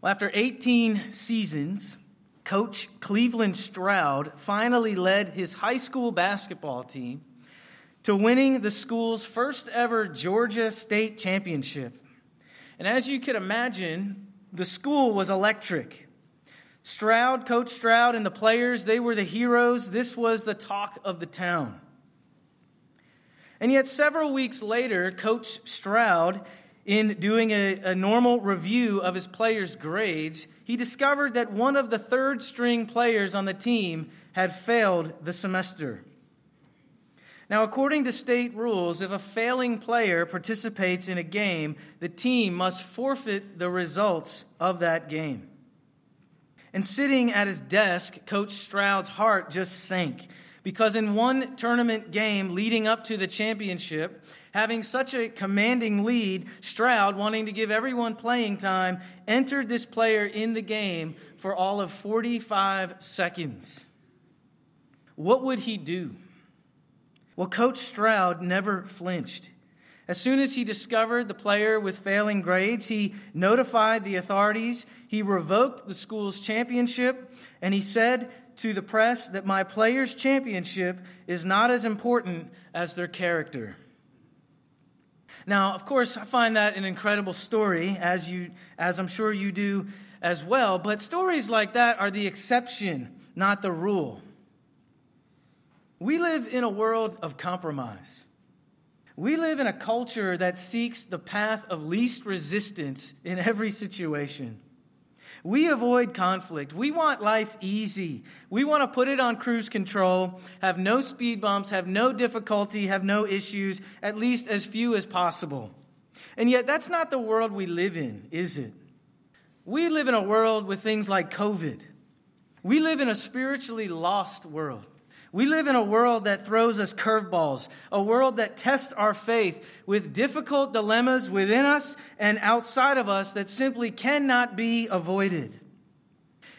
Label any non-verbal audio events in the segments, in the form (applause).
Well, after 18 seasons, Coach Cleveland Stroud finally led his high school basketball team to winning the school's first ever Georgia State Championship. And as you could imagine, the school was electric. Stroud, Coach Stroud, and the players, they were the heroes. This was the talk of the town. And yet, several weeks later, Coach Stroud, in doing a, a, normal review of his players' grades, he discovered that one of the third string players on the team had failed the semester. Now, according to state rules, if a failing player participates in a game, the team must forfeit the results of that game. And sitting at his desk, Coach Stroud's heart just sank because in one tournament game leading up to the championship, having such a commanding lead, Stroud, wanting to give everyone playing time, entered this player in the game for all of 45 seconds. What would he do? Well, Coach Stroud never flinched. As soon as he discovered the player with failing grades, he notified the authorities, he revoked the school's championship, and he said to the press that my players' championship is not as important as their character. Now, of course, I find that an incredible story, as, you, as I'm sure you do as well, but stories like that are the exception, not the rule. We live in a world of compromise. We live in a culture that seeks the path of least resistance in every situation. We avoid conflict. We want life easy. We want to put it on cruise control, have no speed bumps, have no difficulty, have no issues, at least as few as possible. And yet, that's not the world we live in, is it? We live in a world with things like COVID. We live in a spiritually lost world. We live in a world that throws us curveballs, a world that tests our faith with difficult dilemmas within us and outside of us that simply cannot be avoided.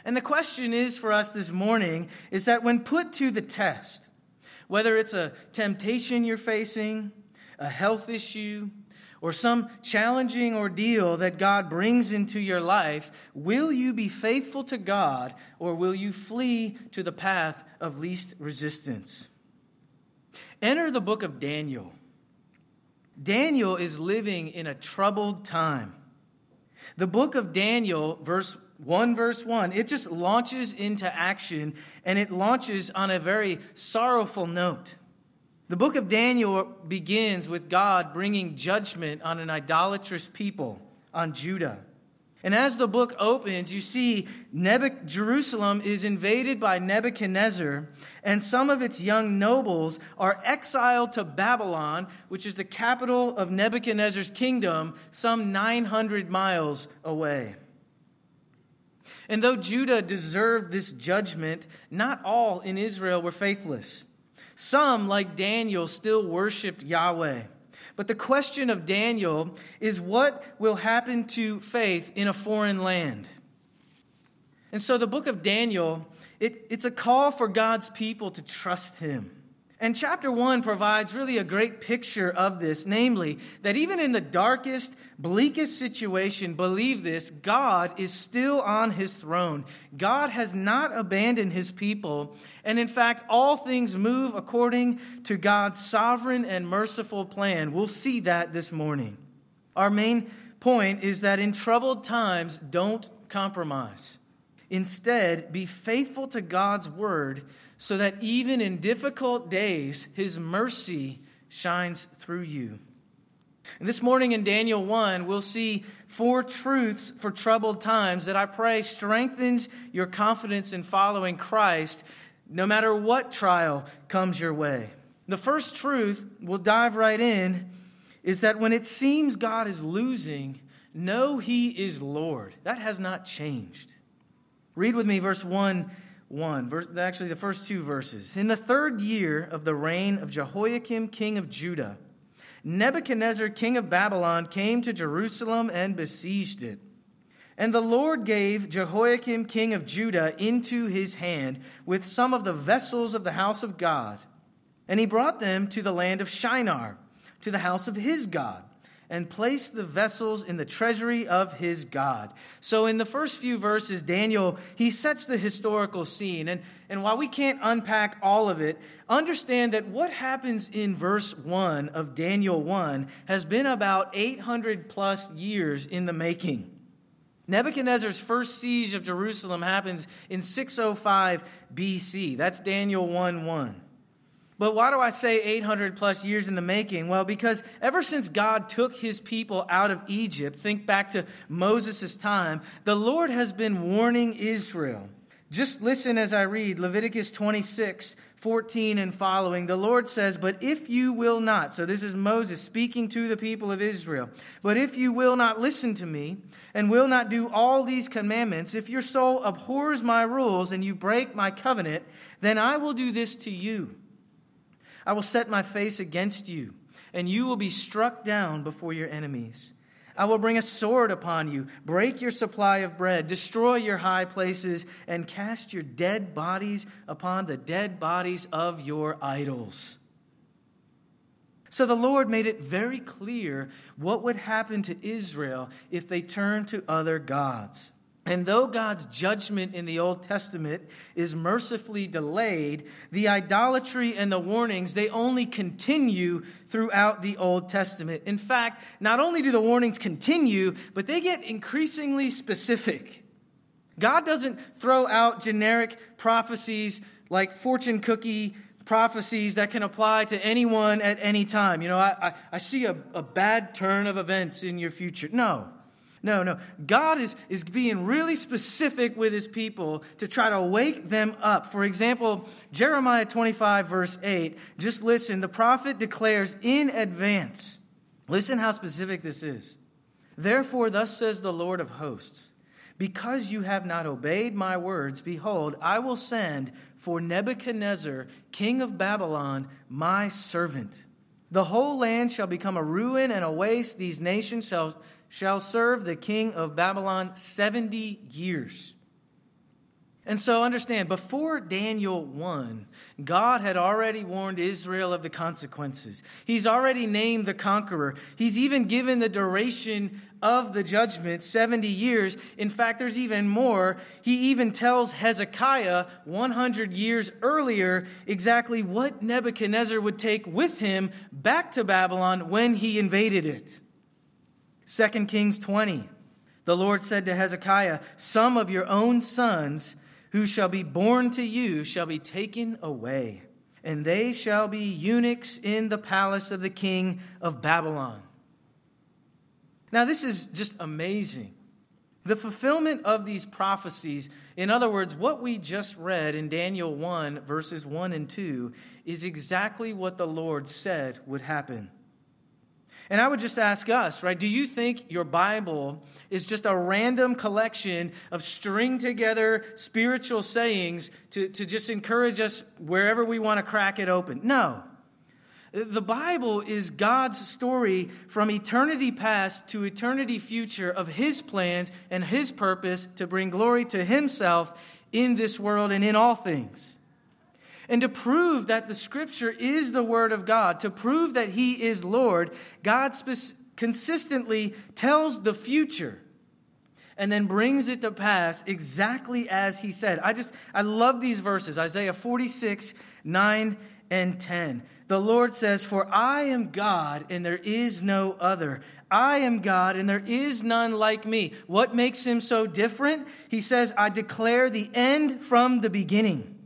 And the question is for us this morning is that when put to the test, whether it's a temptation you're facing, a health issue, or some challenging ordeal that God brings into your life, will you be faithful to God or will you flee to the path of least resistance? Enter the book of Daniel. Daniel is living in a troubled time. The book of Daniel, verse 1 verse 1, it just launches into action and it launches on a very sorrowful note. The book of Daniel begins with God bringing judgment on an idolatrous people, on Judah. And as the book opens, you see Nebuch- Jerusalem is invaded by Nebuchadnezzar, and some of its young nobles are exiled to Babylon, which is the capital of Nebuchadnezzar's kingdom, some 900 miles away. And though Judah deserved this judgment, not all in Israel were faithless. Some, like Daniel, still worshiped Yahweh. But the question of Daniel is what will happen to faith in a foreign land? And so the book of Daniel, it, it's a call for God's people to trust him. And chapter one provides really a great picture of this, namely, that even in the darkest, bleakest situation, believe this, God is still on his throne. God has not abandoned his people. And in fact, all things move according to God's sovereign and merciful plan. We'll see that this morning. Our main point is that in troubled times, don't compromise. Instead, be faithful to God's word so that even in difficult days, his mercy shines through you. And this morning in Daniel 1, we'll see four truths for troubled times that I pray strengthens your confidence in following Christ no matter what trial comes your way. The first truth, we'll dive right in, is that when it seems God is losing, know He is Lord. That has not changed. Read with me verse 1 1, verse, actually the first two verses. In the third year of the reign of Jehoiakim, king of Judah, Nebuchadnezzar, king of Babylon, came to Jerusalem and besieged it. And the Lord gave Jehoiakim, king of Judah, into his hand with some of the vessels of the house of God. And he brought them to the land of Shinar, to the house of his God. And place the vessels in the treasury of his God. So, in the first few verses, Daniel, he sets the historical scene. And, and while we can't unpack all of it, understand that what happens in verse 1 of Daniel 1 has been about 800 plus years in the making. Nebuchadnezzar's first siege of Jerusalem happens in 605 BC. That's Daniel 1 1. But why do I say 800 plus years in the making? Well, because ever since God took his people out of Egypt, think back to Moses' time, the Lord has been warning Israel. Just listen as I read Leviticus 26, 14 and following. The Lord says, But if you will not, so this is Moses speaking to the people of Israel, but if you will not listen to me and will not do all these commandments, if your soul abhors my rules and you break my covenant, then I will do this to you. I will set my face against you, and you will be struck down before your enemies. I will bring a sword upon you, break your supply of bread, destroy your high places, and cast your dead bodies upon the dead bodies of your idols. So the Lord made it very clear what would happen to Israel if they turned to other gods. And though God's judgment in the Old Testament is mercifully delayed, the idolatry and the warnings, they only continue throughout the Old Testament. In fact, not only do the warnings continue, but they get increasingly specific. God doesn't throw out generic prophecies like fortune cookie prophecies that can apply to anyone at any time. You know, I, I, I see a, a bad turn of events in your future. No. No, no. God is, is being really specific with his people to try to wake them up. For example, Jeremiah 25, verse 8, just listen. The prophet declares in advance, listen how specific this is. Therefore, thus says the Lord of hosts, because you have not obeyed my words, behold, I will send for Nebuchadnezzar, king of Babylon, my servant. The whole land shall become a ruin and a waste. These nations shall shall serve the king of Babylon 70 years. And so understand, before Daniel 1, God had already warned Israel of the consequences. He's already named the conqueror. He's even given the duration of the judgment, 70 years. In fact, there's even more. He even tells Hezekiah 100 years earlier exactly what Nebuchadnezzar would take with him back to Babylon when he invaded it. 2 Kings 20. The Lord said to Hezekiah, Some of your own sons who shall be born to you shall be taken away, and they shall be eunuchs in the palace of the king of Babylon. Now, this is just amazing. The fulfillment of these prophecies, in other words, what we just read in Daniel 1, verses 1 and 2, is exactly what the Lord said would happen. And I would just ask us, right? Do you think your Bible is just a random collection of string together spiritual sayings to, to just encourage us wherever we want to crack it open? No. The Bible is God's story from eternity past to eternity future of His plans and His purpose to bring glory to Himself in this world and in all things. And to prove that the scripture is the word of God, to prove that he is Lord, God spe- consistently tells the future and then brings it to pass exactly as he said. I just, I love these verses Isaiah 46, 9 and 10. The Lord says, For I am God and there is no other. I am God and there is none like me. What makes him so different? He says, I declare the end from the beginning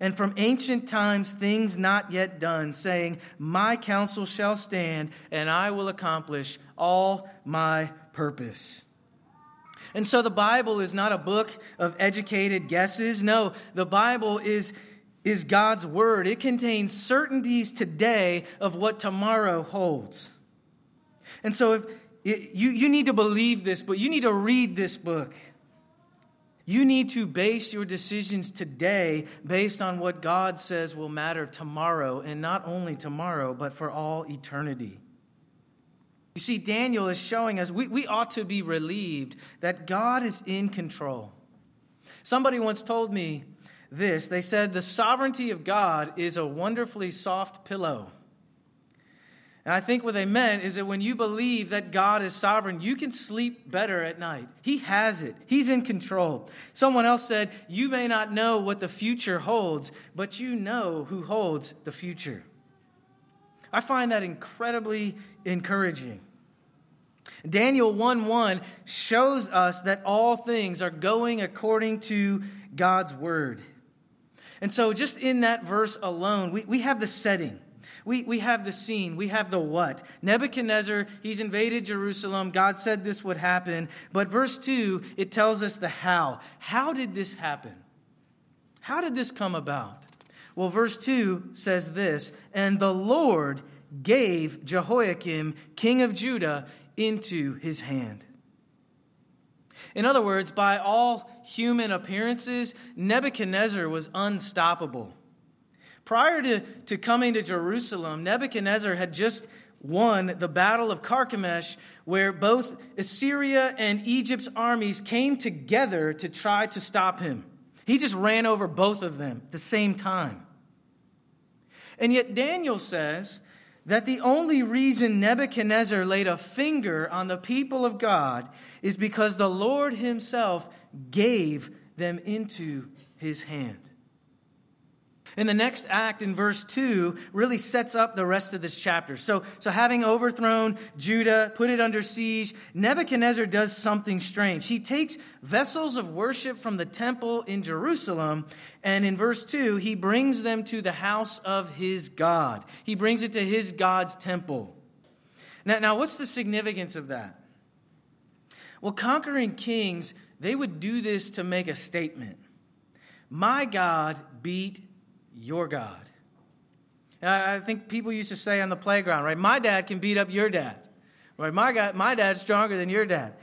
and from ancient times things not yet done, saying, My counsel shall stand, and I will accomplish all my purpose. And so the Bible is not a book of educated guesses. No, the Bible is, is God's word. It contains certainties today of what tomorrow holds. And so if you, you need to believe this, but you need to read this book. You need to base your decisions today based on what God says will matter tomorrow, and not only tomorrow, but for all eternity. You see, Daniel is showing us we, we ought to be relieved that God is in control. Somebody once told me this they said, The sovereignty of God is a wonderfully soft pillow. And I think what they meant is that when you believe that God is sovereign, you can sleep better at night. He has it, He's in control. Someone else said, You may not know what the future holds, but you know who holds the future. I find that incredibly encouraging. Daniel 1 1 shows us that all things are going according to God's word. And so, just in that verse alone, we, we have the setting. We, we have the scene. We have the what. Nebuchadnezzar, he's invaded Jerusalem. God said this would happen. But verse 2, it tells us the how. How did this happen? How did this come about? Well, verse 2 says this And the Lord gave Jehoiakim, king of Judah, into his hand. In other words, by all human appearances, Nebuchadnezzar was unstoppable. Prior to, to coming to Jerusalem, Nebuchadnezzar had just won the Battle of Carchemish, where both Assyria and Egypt's armies came together to try to stop him. He just ran over both of them at the same time. And yet, Daniel says that the only reason Nebuchadnezzar laid a finger on the people of God is because the Lord himself gave them into his hand. And the next act in verse 2 really sets up the rest of this chapter. So, so having overthrown Judah, put it under siege, Nebuchadnezzar does something strange. He takes vessels of worship from the temple in Jerusalem, and in verse 2, he brings them to the house of his God. He brings it to his God's temple. Now, now what's the significance of that? Well, conquering kings, they would do this to make a statement. My God beat your God. I think people used to say on the playground, right? My dad can beat up your dad. Right? My, God, my dad's stronger than your dad.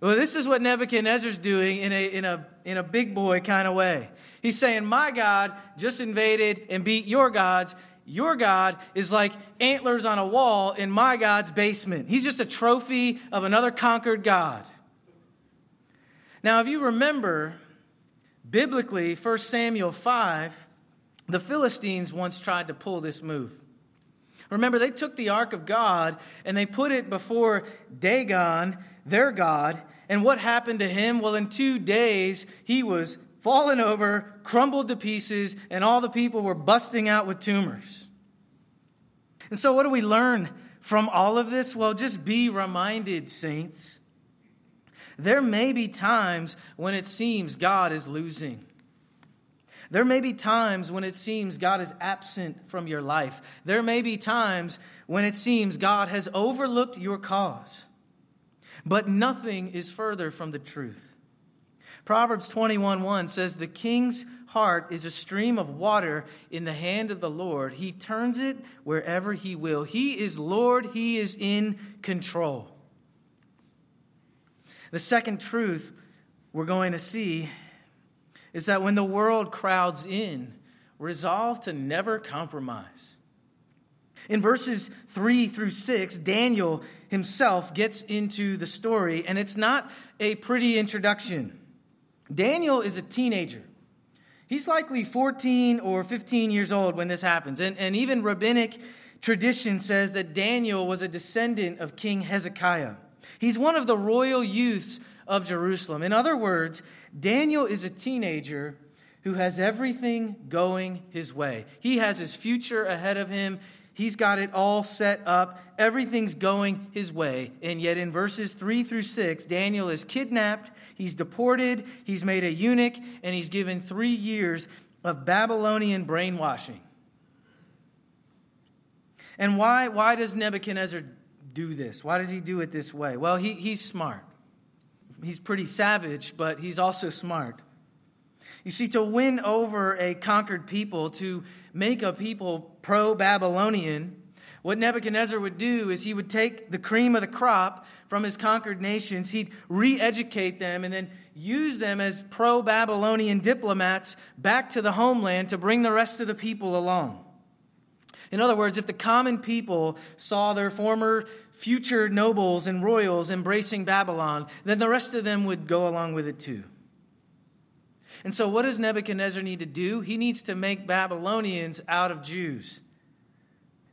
Well, this is what Nebuchadnezzar's doing in a, in a, in a big boy kind of way. He's saying, My God just invaded and beat your gods. Your God is like antlers on a wall in my God's basement. He's just a trophy of another conquered God. Now, if you remember, biblically, 1 Samuel 5, the Philistines once tried to pull this move. Remember, they took the ark of God and they put it before Dagon, their God. And what happened to him? Well, in two days, he was fallen over, crumbled to pieces, and all the people were busting out with tumors. And so, what do we learn from all of this? Well, just be reminded, saints. There may be times when it seems God is losing. There may be times when it seems God is absent from your life. There may be times when it seems God has overlooked your cause. But nothing is further from the truth. Proverbs 21 1 says, The king's heart is a stream of water in the hand of the Lord. He turns it wherever he will. He is Lord, he is in control. The second truth we're going to see is that when the world crowds in, resolve to never compromise. In verses 3 through 6, Daniel himself gets into the story, and it's not a pretty introduction. Daniel is a teenager. He's likely 14 or 15 years old when this happens. And, and even rabbinic tradition says that Daniel was a descendant of King Hezekiah. He's one of the royal youths of Jerusalem. In other words, Daniel is a teenager who has everything going his way. He has his future ahead of him. He's got it all set up. Everything's going his way. And yet, in verses 3 through 6, Daniel is kidnapped, he's deported, he's made a eunuch, and he's given three years of Babylonian brainwashing. And why, why does Nebuchadnezzar do this? Why does he do it this way? Well, he, he's smart he's pretty savage, but he's also smart. You see, to win over a conquered people, to make a people pro Babylonian, what Nebuchadnezzar would do is he would take the cream of the crop from his conquered nations, he'd re educate them, and then use them as pro Babylonian diplomats back to the homeland to bring the rest of the people along. In other words, if the common people saw their former future nobles and royals embracing Babylon, then the rest of them would go along with it too. And so, what does Nebuchadnezzar need to do? He needs to make Babylonians out of Jews.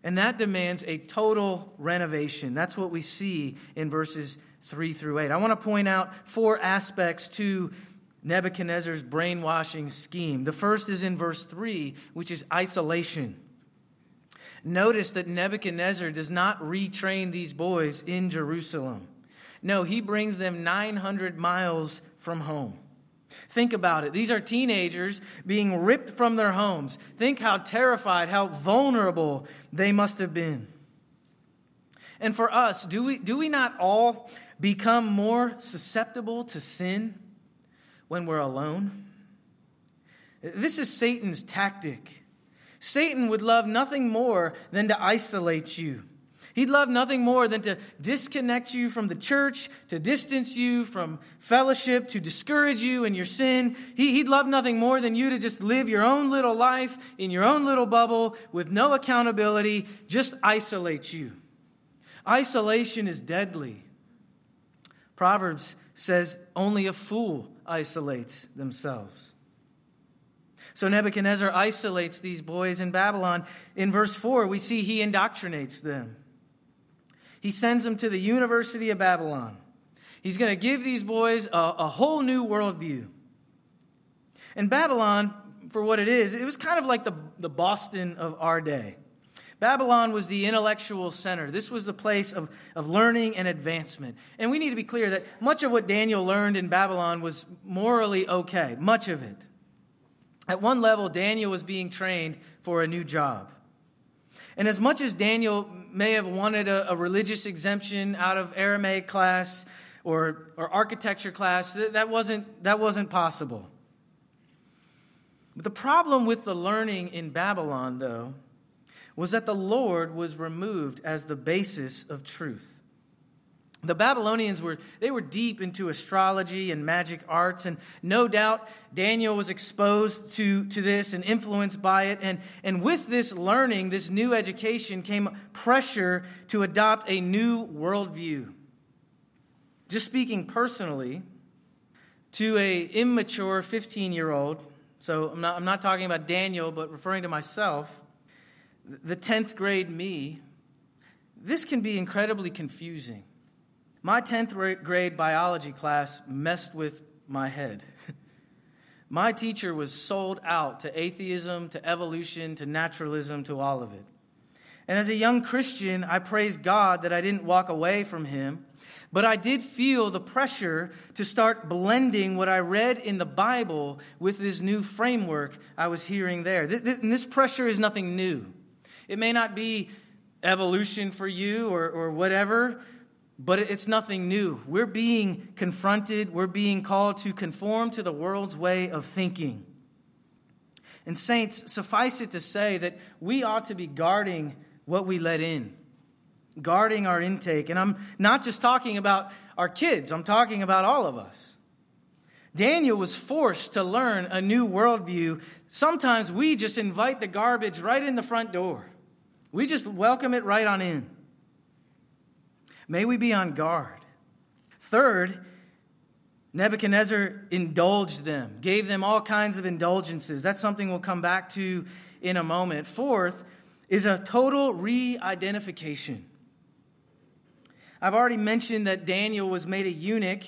And that demands a total renovation. That's what we see in verses 3 through 8. I want to point out four aspects to Nebuchadnezzar's brainwashing scheme. The first is in verse 3, which is isolation. Notice that Nebuchadnezzar does not retrain these boys in Jerusalem. No, he brings them 900 miles from home. Think about it. These are teenagers being ripped from their homes. Think how terrified, how vulnerable they must have been. And for us, do we, do we not all become more susceptible to sin when we're alone? This is Satan's tactic. Satan would love nothing more than to isolate you. He'd love nothing more than to disconnect you from the church, to distance you from fellowship, to discourage you in your sin. He, would love nothing more than you to just live your own little life in your own little bubble with no accountability, just isolate you. Isolation is deadly. Proverbs says only a fool isolates themselves. So Nebuchadnezzar isolates these boys in Babylon. In verse 4, we see he indoctrinates them. He sends them to the University of Babylon. He's going to give these boys a, a whole new worldview. And Babylon, for what it is, it was kind of like the, the Boston of our day. Babylon was the intellectual center. This was the place of, of learning and advancement. And we need to be clear that much of what Daniel learned in Babylon was morally okay, much of it. At one level, Daniel was being trained for a new job. And as much as Daniel may have wanted a, a religious exemption out of Aramaic class or, or architecture class, that, that, wasn't, that wasn't possible. But the problem with the learning in Babylon, though, was that the Lord was removed as the basis of truth. The Babylonians were they were deep into astrology and magic arts and no doubt Daniel was exposed to, to this and influenced by it and, and with this learning this new education came pressure to adopt a new worldview. Just speaking personally to a immature 15-year-old so I'm not, I'm not talking about Daniel but referring to myself the 10th grade me this can be incredibly confusing my 10th grade biology class messed with my head. (laughs) my teacher was sold out to atheism, to evolution, to naturalism, to all of it. And as a young Christian, I praise God that I didn't walk away from him, but I did feel the pressure to start blending what I read in the Bible with this new framework I was hearing there. And this pressure is nothing new. It may not be evolution for you or, or whatever, but it's nothing new. We're being confronted, we're being called to conform to the world's way of thinking. And, saints, suffice it to say that we ought to be guarding what we let in, guarding our intake. And I'm not just talking about our kids, I'm talking about all of us. Daniel was forced to learn a new worldview. Sometimes we just invite the garbage right in the front door, we just welcome it right on in. May we be on guard. Third, Nebuchadnezzar indulged them, gave them all kinds of indulgences. That's something we'll come back to in a moment. Fourth is a total re identification. I've already mentioned that Daniel was made a eunuch,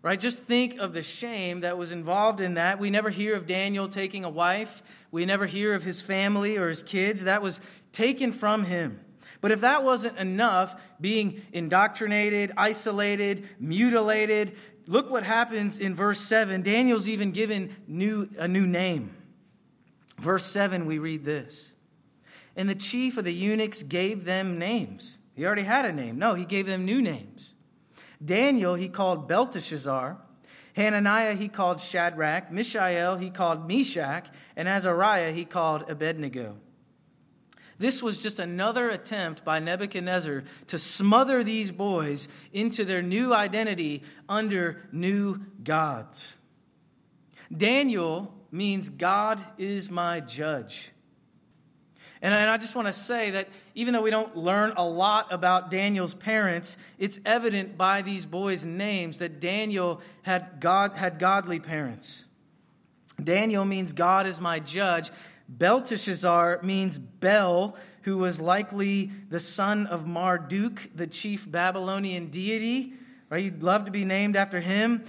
right? Just think of the shame that was involved in that. We never hear of Daniel taking a wife, we never hear of his family or his kids. That was taken from him. But if that wasn't enough, being indoctrinated, isolated, mutilated, look what happens in verse 7. Daniel's even given new, a new name. Verse 7, we read this And the chief of the eunuchs gave them names. He already had a name. No, he gave them new names. Daniel, he called Belteshazzar. Hananiah, he called Shadrach. Mishael, he called Meshach. And Azariah, he called Abednego. This was just another attempt by Nebuchadnezzar to smother these boys into their new identity under new gods. Daniel means God is my judge. And I just want to say that even though we don't learn a lot about Daniel's parents, it's evident by these boys' names that Daniel had, God, had godly parents. Daniel means God is my judge. Belteshazzar means Bel, who was likely the son of Marduk, the chief Babylonian deity. Right? You'd love to be named after him.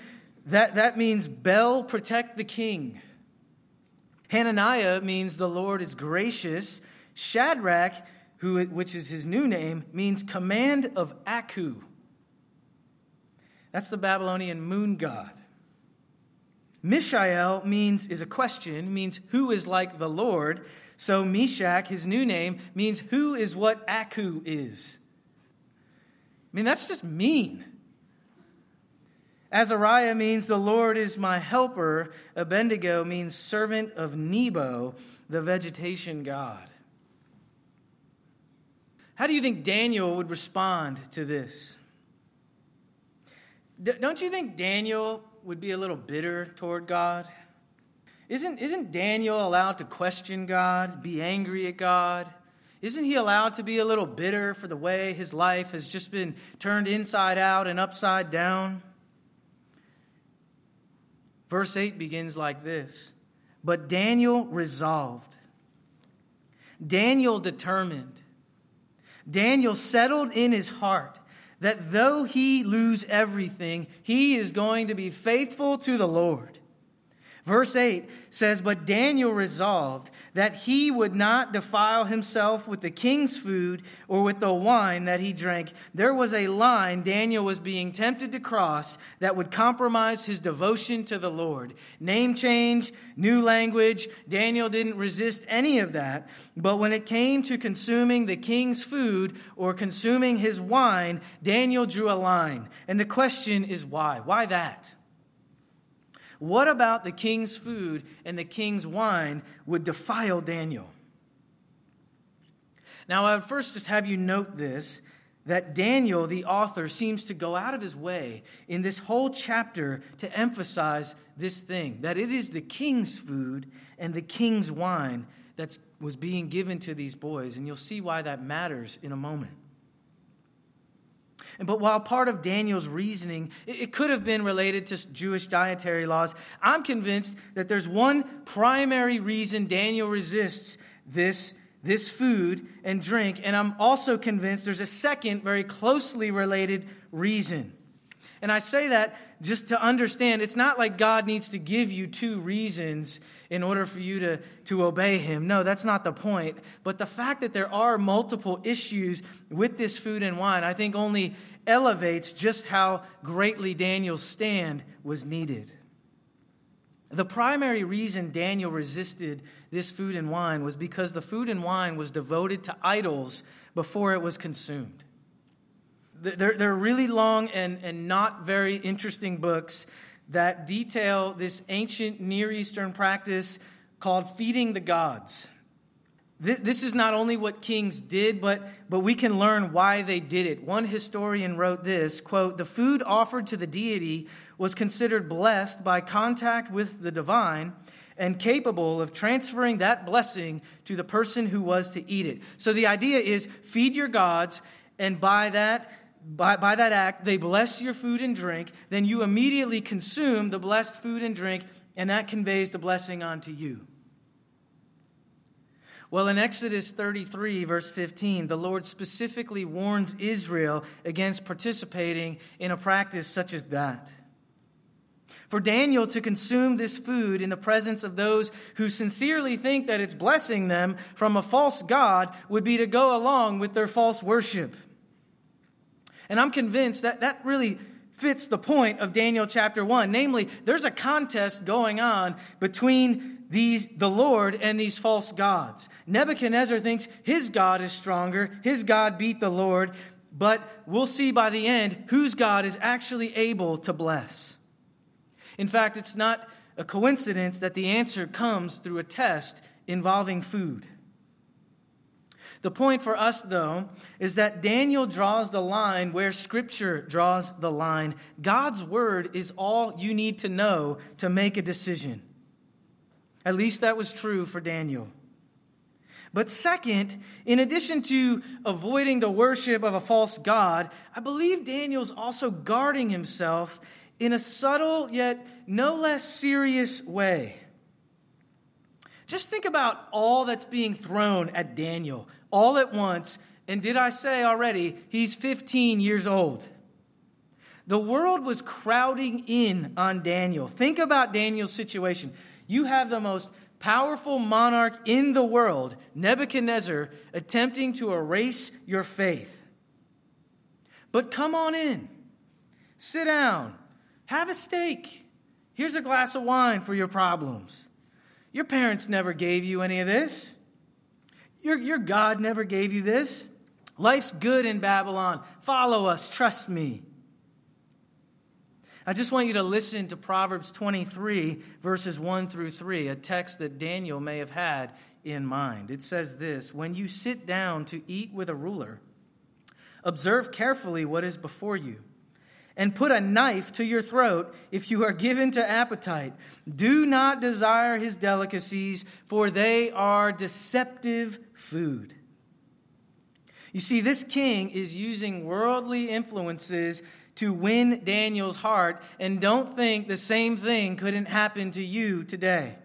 That, that means Bel, protect the king. Hananiah means the Lord is gracious. Shadrach, who, which is his new name, means command of Aku. That's the Babylonian moon god. Mishael means is a question, means who is like the Lord. So Meshach, his new name, means who is what Aku is. I mean, that's just mean. Azariah means the Lord is my helper. Abednego means servant of Nebo, the vegetation god. How do you think Daniel would respond to this? D- don't you think Daniel would be a little bitter toward God? Isn't, isn't Daniel allowed to question God, be angry at God? Isn't he allowed to be a little bitter for the way his life has just been turned inside out and upside down? Verse 8 begins like this But Daniel resolved, Daniel determined, Daniel settled in his heart that though he lose everything, he is going to be faithful to the Lord. Verse 8 says, But Daniel resolved that he would not defile himself with the king's food or with the wine that he drank. There was a line Daniel was being tempted to cross that would compromise his devotion to the Lord. Name change, new language. Daniel didn't resist any of that. But when it came to consuming the king's food or consuming his wine, Daniel drew a line. And the question is why? Why that? What about the king's food and the king's wine would defile Daniel? Now, I would first just have you note this that Daniel, the author, seems to go out of his way in this whole chapter to emphasize this thing that it is the king's food and the king's wine that was being given to these boys. And you'll see why that matters in a moment. But while part of Daniel's reasoning, it could have been related to Jewish dietary laws, I'm convinced that there's one primary reason Daniel resists this, this food and drink. And I'm also convinced there's a second, very closely related reason. And I say that just to understand it's not like God needs to give you two reasons in order for you to, to obey Him. No, that's not the point. But the fact that there are multiple issues with this food and wine, I think only elevates just how greatly Daniel's stand was needed. The primary reason Daniel resisted this food and wine was because the food and wine was devoted to idols before it was consumed. They're, they're really long and, and not very interesting books that detail this ancient Near Eastern practice called feeding the gods. This is not only what kings did, but, but we can learn why they did it. One historian wrote this quote, The food offered to the deity was considered blessed by contact with the divine and capable of transferring that blessing to the person who was to eat it. So the idea is feed your gods, and by that, by, by that act, they bless your food and drink. Then you immediately consume the blessed food and drink, and that conveys the blessing onto you. Well, in Exodus 33, verse 15, the Lord specifically warns Israel against participating in a practice such as that. For Daniel to consume this food in the presence of those who sincerely think that it's blessing them from a false God would be to go along with their false worship. And I'm convinced that that really fits the point of Daniel chapter 1. Namely, there's a contest going on between these, the Lord and these false gods. Nebuchadnezzar thinks his God is stronger, his God beat the Lord, but we'll see by the end whose God is actually able to bless. In fact, it's not a coincidence that the answer comes through a test involving food. The point for us, though, is that Daniel draws the line where Scripture draws the line. God's word is all you need to know to make a decision. At least that was true for Daniel. But second, in addition to avoiding the worship of a false God, I believe Daniel's also guarding himself in a subtle yet no less serious way. Just think about all that's being thrown at Daniel all at once. And did I say already, he's 15 years old? The world was crowding in on Daniel. Think about Daniel's situation. You have the most powerful monarch in the world, Nebuchadnezzar, attempting to erase your faith. But come on in, sit down, have a steak. Here's a glass of wine for your problems. Your parents never gave you any of this. Your, your God never gave you this. Life's good in Babylon. Follow us, trust me. I just want you to listen to Proverbs 23, verses 1 through 3, a text that Daniel may have had in mind. It says this When you sit down to eat with a ruler, observe carefully what is before you and put a knife to your throat if you are given to appetite. Do not desire his delicacies, for they are deceptive food. You see, this king is using worldly influences to win Daniel's heart, and don't think the same thing couldn't happen to you today.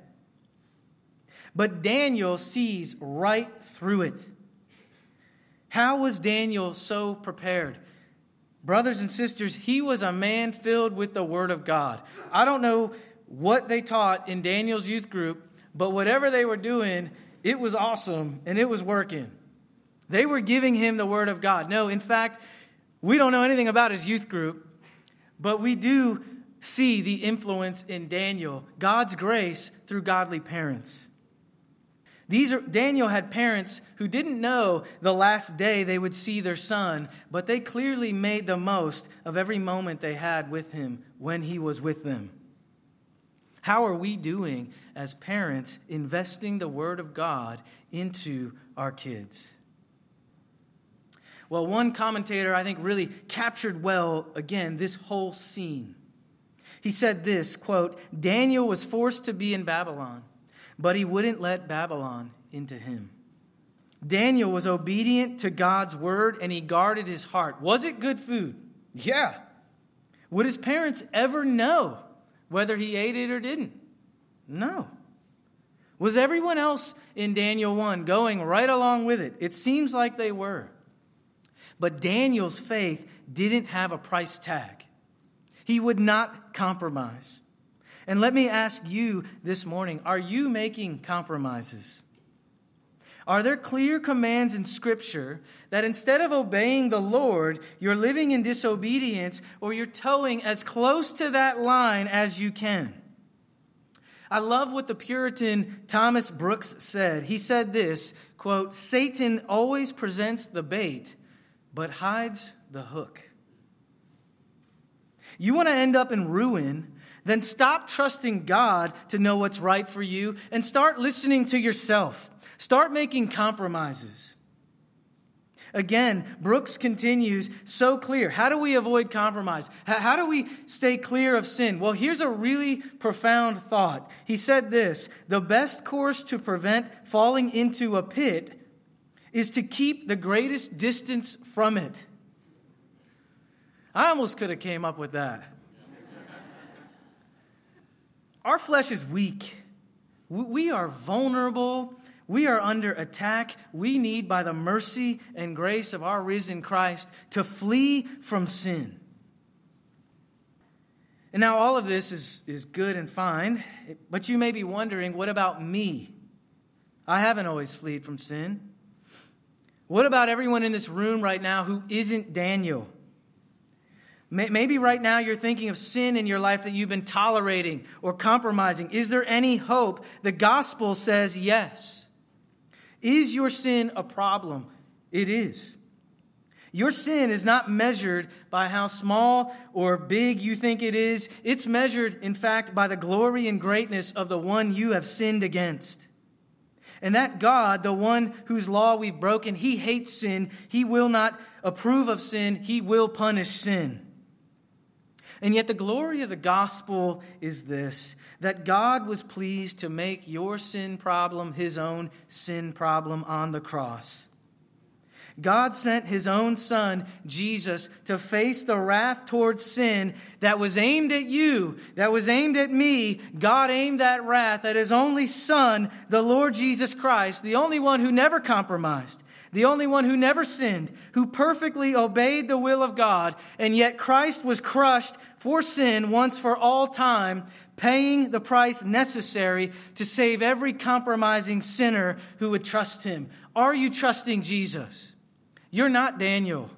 But Daniel sees right through it. How was Daniel so prepared? Brothers and sisters, he was a man filled with the Word of God. I don't know what they taught in Daniel's youth group, but whatever they were doing, it was awesome and it was working. They were giving him the Word of God. No, in fact, we don't know anything about his youth group, but we do see the influence in Daniel, God's grace through godly parents. These are, Daniel had parents who didn't know the last day they would see their son, but they clearly made the most of every moment they had with him when he was with them. How are we doing as parents investing the Word of God into our kids? Well, one commentator I think really captured well, again, this whole scene. He said this quote, Daniel was forced to be in Babylon but he wouldn't let Babylon into him. Daniel was obedient to God's word and he guarded his heart. Was it good food? Yeah. Would his parents ever know whether he ate it or didn't? No. Was everyone else in Daniel 1 going right along with it? It seems like they were. But Daniel's faith didn't have a price tag, he would not compromise. And let me ask you this morning are you making compromises? Are there clear commands in Scripture that instead of obeying the Lord, you're living in disobedience or you're toeing as close to that line as you can? I love what the Puritan Thomas Brooks said. He said this quote, Satan always presents the bait, but hides the hook. You want to end up in ruin then stop trusting God to know what's right for you and start listening to yourself. Start making compromises. Again, Brooks continues so clear. How do we avoid compromise? How do we stay clear of sin? Well, here's a really profound thought. He said this The best course to prevent falling into a pit is to keep the greatest distance from it. I almost could have came up with that. Our flesh is weak. We are vulnerable. We are under attack. We need, by the mercy and grace of our risen Christ, to flee from sin. And now, all of this is, is good and fine, but you may be wondering what about me? I haven't always fled from sin. What about everyone in this room right now who isn't Daniel? Maybe right now you're thinking of sin in your life that you've been tolerating or compromising. Is there any hope? The gospel says yes. Is your sin a problem? It is. Your sin is not measured by how small or big you think it is. It's measured, in fact, by the glory and greatness of the one you have sinned against. And that God, the one whose law we've broken, he hates sin. He will not approve of sin. He will punish sin. And yet, the glory of the gospel is this that God was pleased to make your sin problem his own sin problem on the cross. God sent his own son, Jesus, to face the wrath towards sin that was aimed at you, that was aimed at me. God aimed that wrath at his only son, the Lord Jesus Christ, the only one who never compromised, the only one who never sinned, who perfectly obeyed the will of God, and yet Christ was crushed for sin once for all time, paying the price necessary to save every compromising sinner who would trust him. Are you trusting Jesus? You're not Daniel.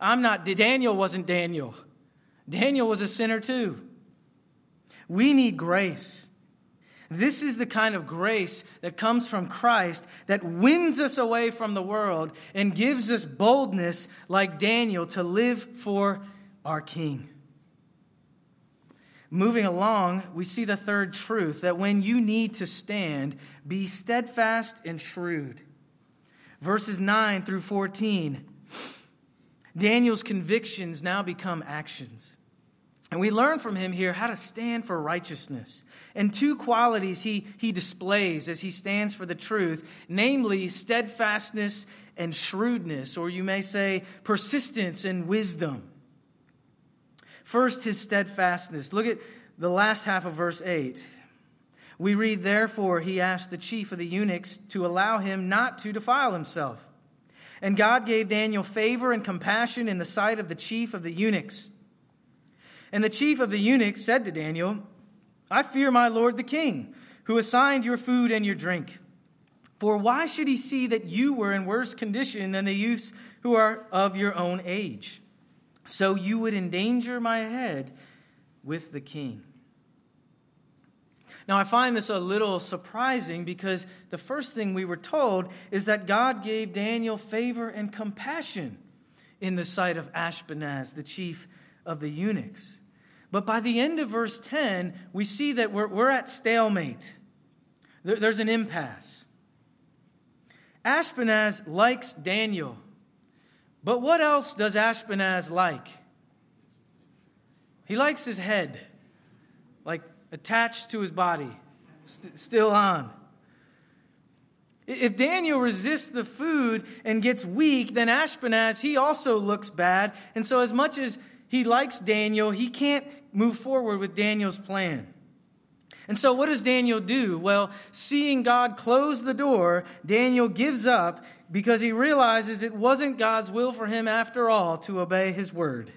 I'm not. Daniel wasn't Daniel. Daniel was a sinner too. We need grace. This is the kind of grace that comes from Christ that wins us away from the world and gives us boldness, like Daniel, to live for our King. Moving along, we see the third truth that when you need to stand, be steadfast and shrewd verses 9 through 14. Daniel's convictions now become actions. And we learn from him here how to stand for righteousness. And two qualities he, he displays as he stands for the truth, namely steadfastness and shrewdness, or you may say persistence and wisdom. First, his steadfastness. Look at the last half of verse 8. We read, Therefore, he asked the chief of the eunuchs to allow him not to defile himself. And God gave Daniel favor and compassion in the sight of the chief of the eunuchs. And the chief of the eunuchs said to Daniel, I fear my lord the king, who assigned your food and your drink. For why should he see that you were in worse condition than the youths who are of your own age? So you would endanger my head with the king. Now, I find this a little surprising because the first thing we were told is that God gave Daniel favor and compassion in the sight of Ashpenaz, the chief of the eunuchs. But by the end of verse 10, we see that we're, we're at stalemate. There, there's an impasse. Ashpenaz likes Daniel. But what else does Ashpenaz like? He likes his head. Like attached to his body, st- still on. If Daniel resists the food and gets weak, then Ashpenaz, he also looks bad. And so, as much as he likes Daniel, he can't move forward with Daniel's plan. And so, what does Daniel do? Well, seeing God close the door, Daniel gives up because he realizes it wasn't God's will for him, after all, to obey his word.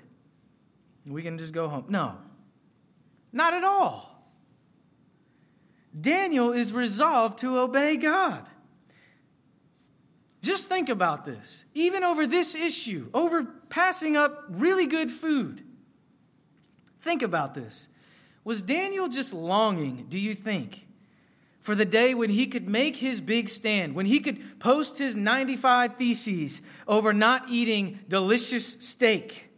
We can just go home. No, not at all. Daniel is resolved to obey God. Just think about this. Even over this issue, over passing up really good food. Think about this. Was Daniel just longing, do you think, for the day when he could make his big stand, when he could post his 95 theses over not eating delicious steak?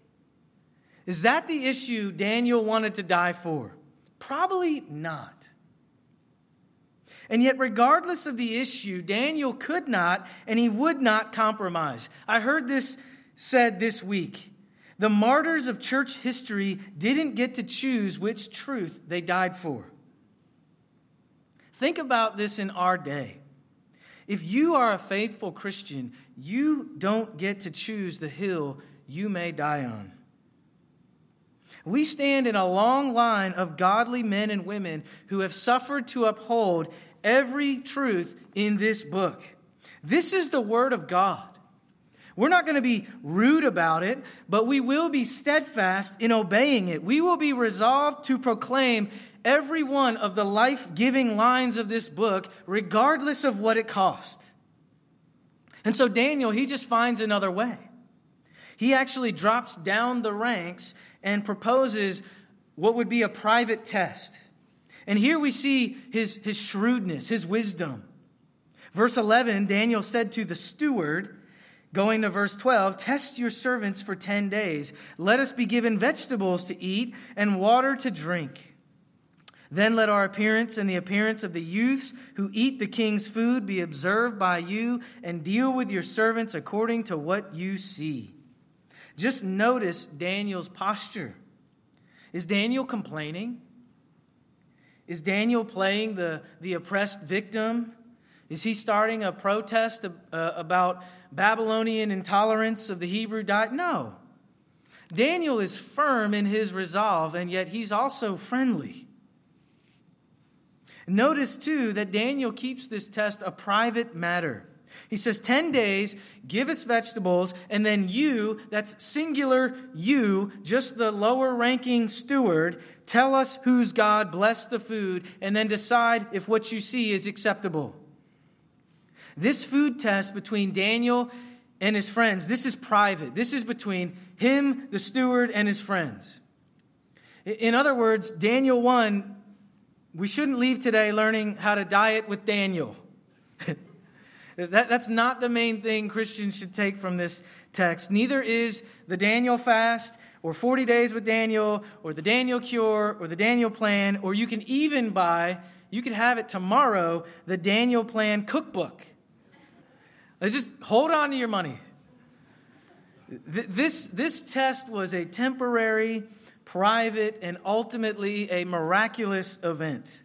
Is that the issue Daniel wanted to die for? Probably not. And yet, regardless of the issue, Daniel could not and he would not compromise. I heard this said this week. The martyrs of church history didn't get to choose which truth they died for. Think about this in our day. If you are a faithful Christian, you don't get to choose the hill you may die on. We stand in a long line of godly men and women who have suffered to uphold every truth in this book. This is the Word of God. We're not going to be rude about it, but we will be steadfast in obeying it. We will be resolved to proclaim every one of the life giving lines of this book, regardless of what it costs. And so Daniel, he just finds another way. He actually drops down the ranks and proposes what would be a private test. And here we see his, his shrewdness, his wisdom. Verse 11 Daniel said to the steward, Going to verse 12, test your servants for 10 days. Let us be given vegetables to eat and water to drink. Then let our appearance and the appearance of the youths who eat the king's food be observed by you, and deal with your servants according to what you see. Just notice Daniel's posture. Is Daniel complaining? Is Daniel playing the, the oppressed victim? Is he starting a protest uh, about Babylonian intolerance of the Hebrew diet? No. Daniel is firm in his resolve, and yet he's also friendly. Notice, too, that Daniel keeps this test a private matter. He says, 10 days, give us vegetables, and then you, that's singular you, just the lower ranking steward, tell us whose God blessed the food, and then decide if what you see is acceptable. This food test between Daniel and his friends, this is private. This is between him, the steward, and his friends. In other words, Daniel 1, we shouldn't leave today learning how to diet with Daniel. (laughs) that, that's not the main thing Christians should take from this text. Neither is the Daniel fast, or 40 days with Daniel, or the Daniel cure, or the Daniel plan, or you can even buy, you could have it tomorrow, the Daniel plan cookbook. Let's just hold on to your money. This, this test was a temporary, private, and ultimately a miraculous event.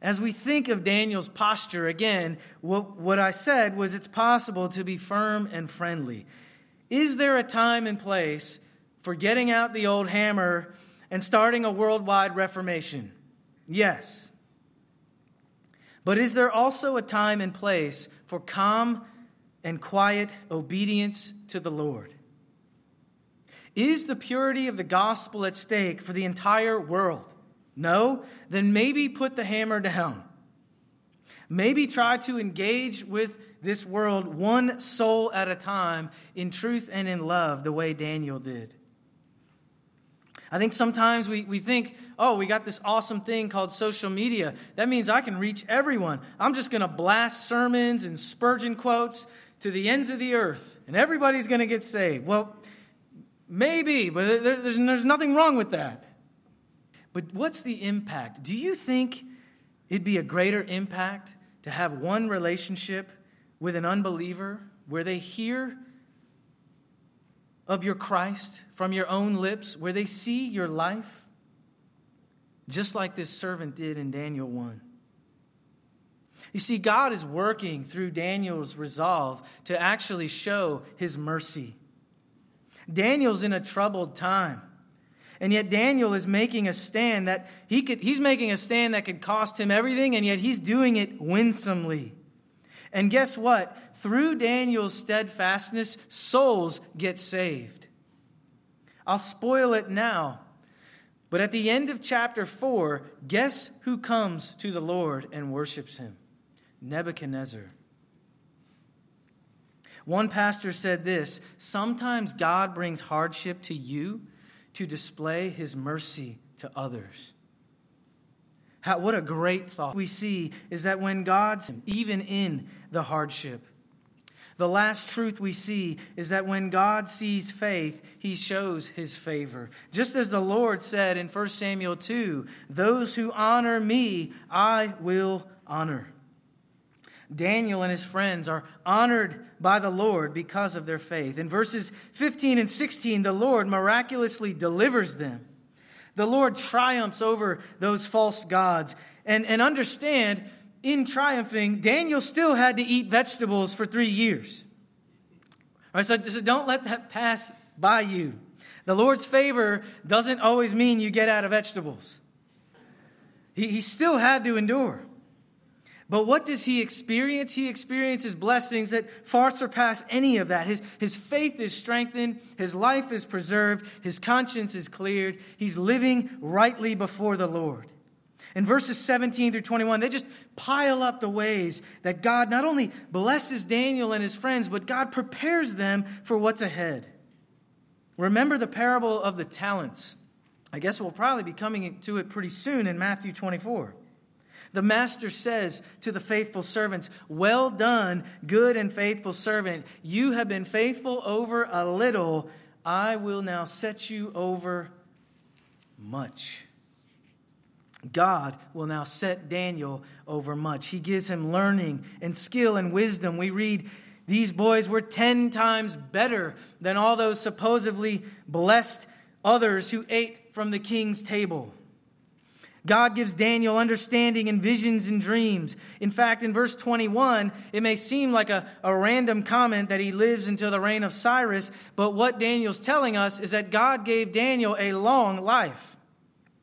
As we think of Daniel's posture, again, what, what I said was it's possible to be firm and friendly. Is there a time and place for getting out the old hammer and starting a worldwide reformation? Yes. But is there also a time and place for calm and quiet obedience to the Lord? Is the purity of the gospel at stake for the entire world? No? Then maybe put the hammer down. Maybe try to engage with this world one soul at a time in truth and in love, the way Daniel did. I think sometimes we, we think, oh, we got this awesome thing called social media. That means I can reach everyone. I'm just going to blast sermons and Spurgeon quotes to the ends of the earth, and everybody's going to get saved. Well, maybe, but there, there's, there's nothing wrong with that. But what's the impact? Do you think it'd be a greater impact to have one relationship with an unbeliever where they hear of your Christ from your own lips, where they see your life, just like this servant did in Daniel 1. You see, God is working through Daniel's resolve to actually show his mercy. Daniel's in a troubled time. And yet Daniel is making a stand that he could he's making a stand that could cost him everything and yet he's doing it winsomely. And guess what? Through Daniel's steadfastness, souls get saved. I'll spoil it now. But at the end of chapter 4, guess who comes to the Lord and worships him? Nebuchadnezzar. One pastor said this Sometimes God brings hardship to you to display his mercy to others. How, what a great thought we see is that when God's, even in the hardship, the last truth we see is that when God sees faith, he shows his favor. Just as the Lord said in 1 Samuel 2 Those who honor me, I will honor. Daniel and his friends are honored by the Lord because of their faith. In verses 15 and 16, the Lord miraculously delivers them. The Lord triumphs over those false gods. And, and understand, in triumphing, Daniel still had to eat vegetables for three years. All right, so, so don't let that pass by you. The Lord's favor doesn't always mean you get out of vegetables. He, he still had to endure. But what does he experience? He experiences blessings that far surpass any of that. His, his faith is strengthened, his life is preserved, his conscience is cleared. He's living rightly before the Lord. In verses 17 through 21, they just pile up the ways that God not only blesses Daniel and his friends, but God prepares them for what's ahead. Remember the parable of the talents. I guess we'll probably be coming to it pretty soon in Matthew 24. The master says to the faithful servants, Well done, good and faithful servant. You have been faithful over a little. I will now set you over much. God will now set Daniel over much. He gives him learning and skill and wisdom. We read, These boys were 10 times better than all those supposedly blessed others who ate from the king's table. God gives Daniel understanding and visions and dreams. In fact, in verse 21, it may seem like a, a random comment that he lives until the reign of Cyrus, but what Daniel's telling us is that God gave Daniel a long life.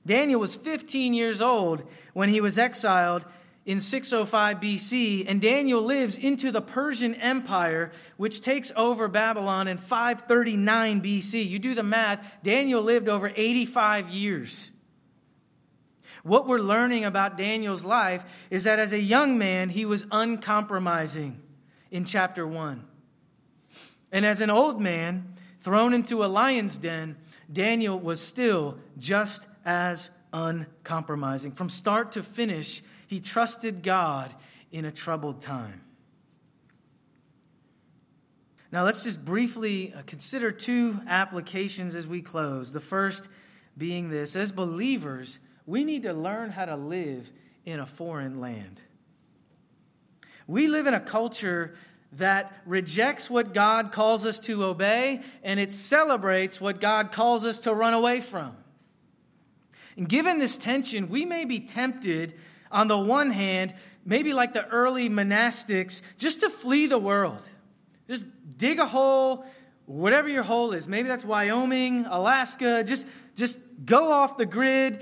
Daniel was 15 years old when he was exiled in 605 BC, and Daniel lives into the Persian Empire, which takes over Babylon in 539 BC. You do the math, Daniel lived over 85 years. What we're learning about Daniel's life is that as a young man, he was uncompromising in chapter 1. And as an old man, thrown into a lion's den, Daniel was still just as uncompromising. From start to finish, he trusted God in a troubled time. Now, let's just briefly uh, consider two applications as we close. The first being this as believers, we need to learn how to live in a foreign land. We live in a culture that rejects what God calls us to obey and it celebrates what God calls us to run away from. And given this tension, we may be tempted, on the one hand, maybe like the early monastics, just to flee the world. Just dig a hole, whatever your hole is. Maybe that's Wyoming, Alaska. Just, just go off the grid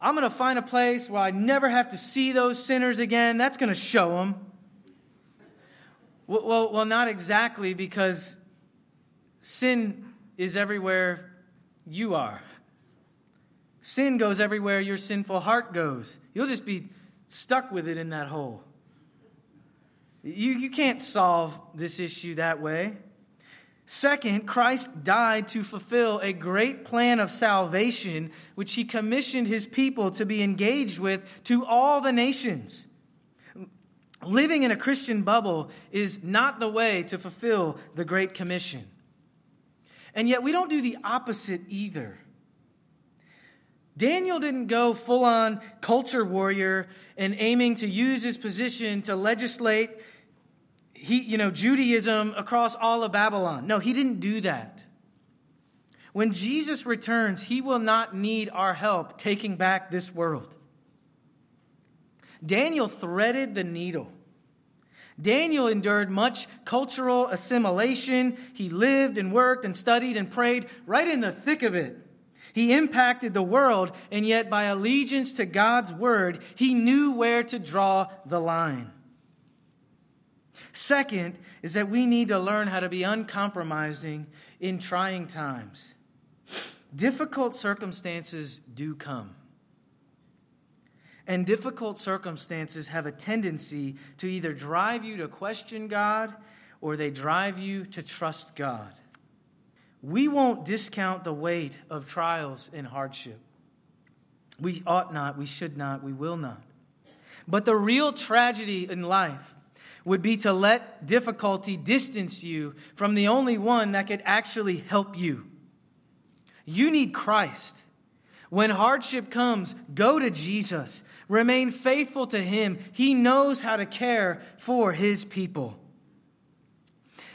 I'm going to find a place where I never have to see those sinners again. That's going to show them. Well, well, well, not exactly, because sin is everywhere you are. Sin goes everywhere your sinful heart goes. You'll just be stuck with it in that hole. You, you can't solve this issue that way. Second, Christ died to fulfill a great plan of salvation, which he commissioned his people to be engaged with to all the nations. Living in a Christian bubble is not the way to fulfill the Great Commission. And yet, we don't do the opposite either. Daniel didn't go full on culture warrior and aiming to use his position to legislate he, you know, Judaism across all of Babylon. No, he didn't do that. When Jesus returns, he will not need our help taking back this world. Daniel threaded the needle. Daniel endured much cultural assimilation. He lived and worked and studied and prayed right in the thick of it. He impacted the world, and yet by allegiance to God's word, he knew where to draw the line. Second is that we need to learn how to be uncompromising in trying times. Difficult circumstances do come. And difficult circumstances have a tendency to either drive you to question God or they drive you to trust God. We won't discount the weight of trials and hardship. We ought not, we should not, we will not. But the real tragedy in life would be to let difficulty distance you from the only one that could actually help you. You need Christ. When hardship comes, go to Jesus. Remain faithful to Him. He knows how to care for His people.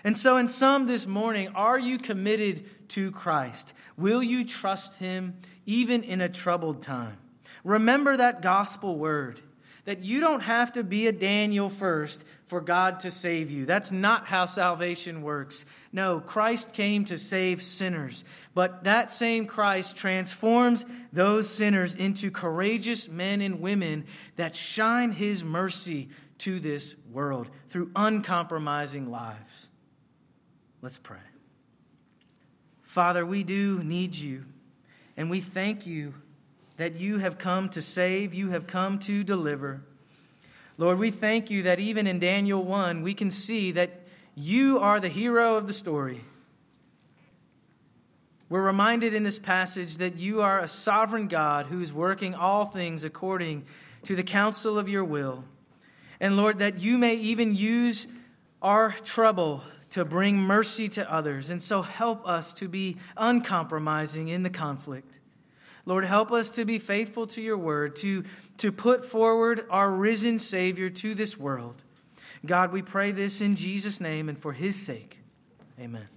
And so, in sum, this morning, are you committed to Christ? Will you trust Him even in a troubled time? Remember that gospel word that you don't have to be a Daniel first for God to save you. That's not how salvation works. No, Christ came to save sinners. But that same Christ transforms those sinners into courageous men and women that shine his mercy to this world through uncompromising lives. Let's pray. Father, we do need you, and we thank you that you have come to save, you have come to deliver. Lord, we thank you that even in Daniel 1, we can see that you are the hero of the story. We're reminded in this passage that you are a sovereign God who is working all things according to the counsel of your will. And Lord, that you may even use our trouble to bring mercy to others. And so help us to be uncompromising in the conflict. Lord, help us to be faithful to your word, to, to put forward our risen Savior to this world. God, we pray this in Jesus' name and for his sake. Amen.